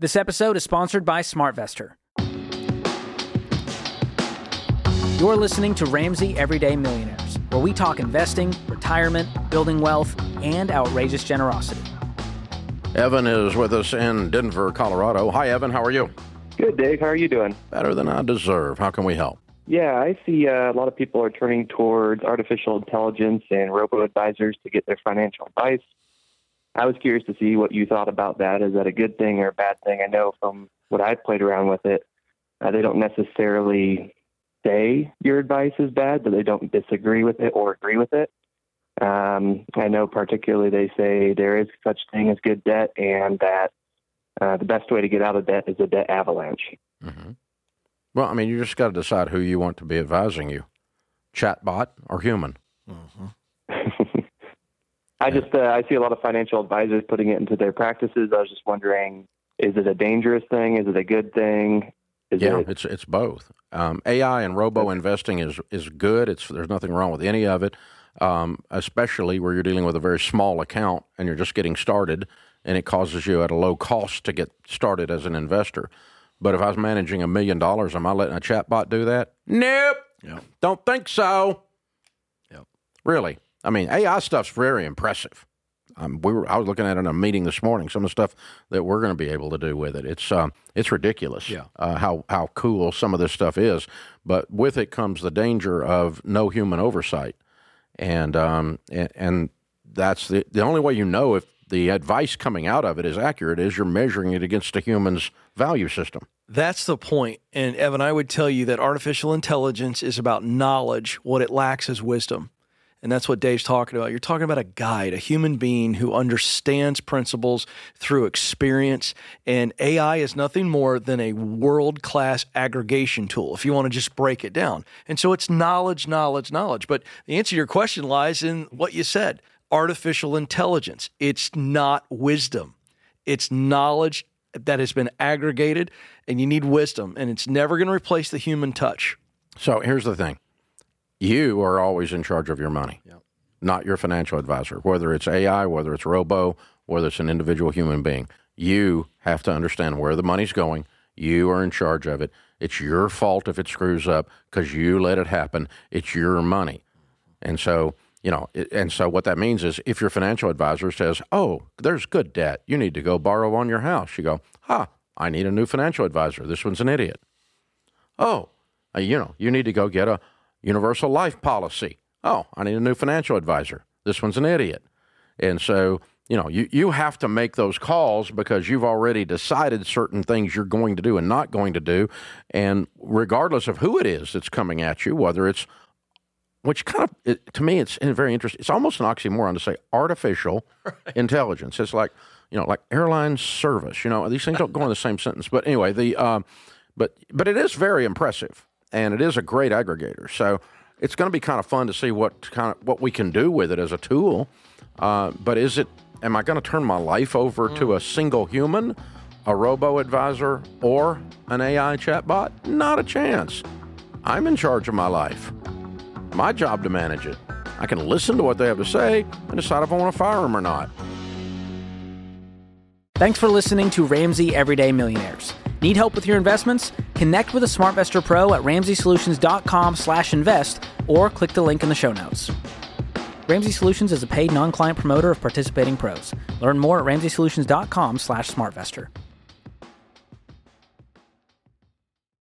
This episode is sponsored by SmartVestor. You're listening to Ramsey Everyday Millionaires, where we talk investing, retirement, building wealth, and outrageous generosity. Evan is with us in Denver, Colorado. Hi, Evan. How are you? Good, Dave. How are you doing? Better than I deserve. How can we help? Yeah, I see uh, a lot of people are turning towards artificial intelligence and robo advisors to get their financial advice. I was curious to see what you thought about that. Is that a good thing or a bad thing? I know from what I've played around with it, uh, they don't necessarily say your advice is bad, but they don't disagree with it or agree with it. Um, I know particularly they say there is such thing as good debt, and that uh, the best way to get out of debt is a debt avalanche. Mm-hmm. Well, I mean, you just got to decide who you want to be advising you, chatbot or human. Mm-hmm. I just uh, I see a lot of financial advisors putting it into their practices. I was just wondering, is it a dangerous thing? Is it a good thing? Is yeah, it... it's it's both. Um, AI and robo investing is is good. It's there's nothing wrong with any of it, um, especially where you're dealing with a very small account and you're just getting started, and it causes you at a low cost to get started as an investor. But if I was managing a million dollars, am I letting a chatbot do that? Nope. Yep. Don't think so. Yep. Really. I mean, AI stuff's very impressive. Um, we were, I was looking at it in a meeting this morning. Some of the stuff that we're going to be able to do with it, it's um, it's ridiculous. Yeah. Uh, how how cool some of this stuff is, but with it comes the danger of no human oversight, and um, and, and that's the the only way you know if the advice coming out of it is accurate is you're measuring it against a human's value system. That's the point. And Evan, I would tell you that artificial intelligence is about knowledge. What it lacks is wisdom. And that's what Dave's talking about. You're talking about a guide, a human being who understands principles through experience. And AI is nothing more than a world class aggregation tool, if you want to just break it down. And so it's knowledge, knowledge, knowledge. But the answer to your question lies in what you said artificial intelligence. It's not wisdom, it's knowledge that has been aggregated, and you need wisdom. And it's never going to replace the human touch. So here's the thing you are always in charge of your money, yep. not your financial advisor, whether it's AI, whether it's robo, whether it's an individual human being. You have to understand where the money's going. You are in charge of it. It's your fault if it screws up because you let it happen. It's your money. And so, you know, and so what that means is if your financial advisor says, oh, there's good debt, you need to go borrow on your house, you go, huh, I need a new financial advisor. This one's an idiot. Oh, uh, you know, you need to go get a universal life policy. Oh, I need a new financial advisor. This one's an idiot. And so, you know, you, you have to make those calls because you've already decided certain things you're going to do and not going to do. And regardless of who it is that's coming at you, whether it's, which kind of, it, to me, it's very interesting. It's almost an oxymoron to say artificial right. intelligence. It's like, you know, like airline service. You know, these things don't go in the same sentence. But anyway, the, um, but, but it is very impressive and it is a great aggregator. So it's going to be kind of fun to see what kind of what we can do with it as a tool. Uh, but is it? Am I going to turn my life over to a single human, a robo advisor, or an AI chatbot? Not a chance. I'm in charge of my life. My job to manage it. I can listen to what they have to say and decide if I want to fire them or not. Thanks for listening to Ramsey Everyday Millionaires. Need help with your investments? Connect with a SmartVestor Pro at ramseysolutions.com slash invest or click the link in the show notes. Ramsey Solutions is a paid non-client promoter of participating pros. Learn more at ramseysolutions.com slash smartvestor.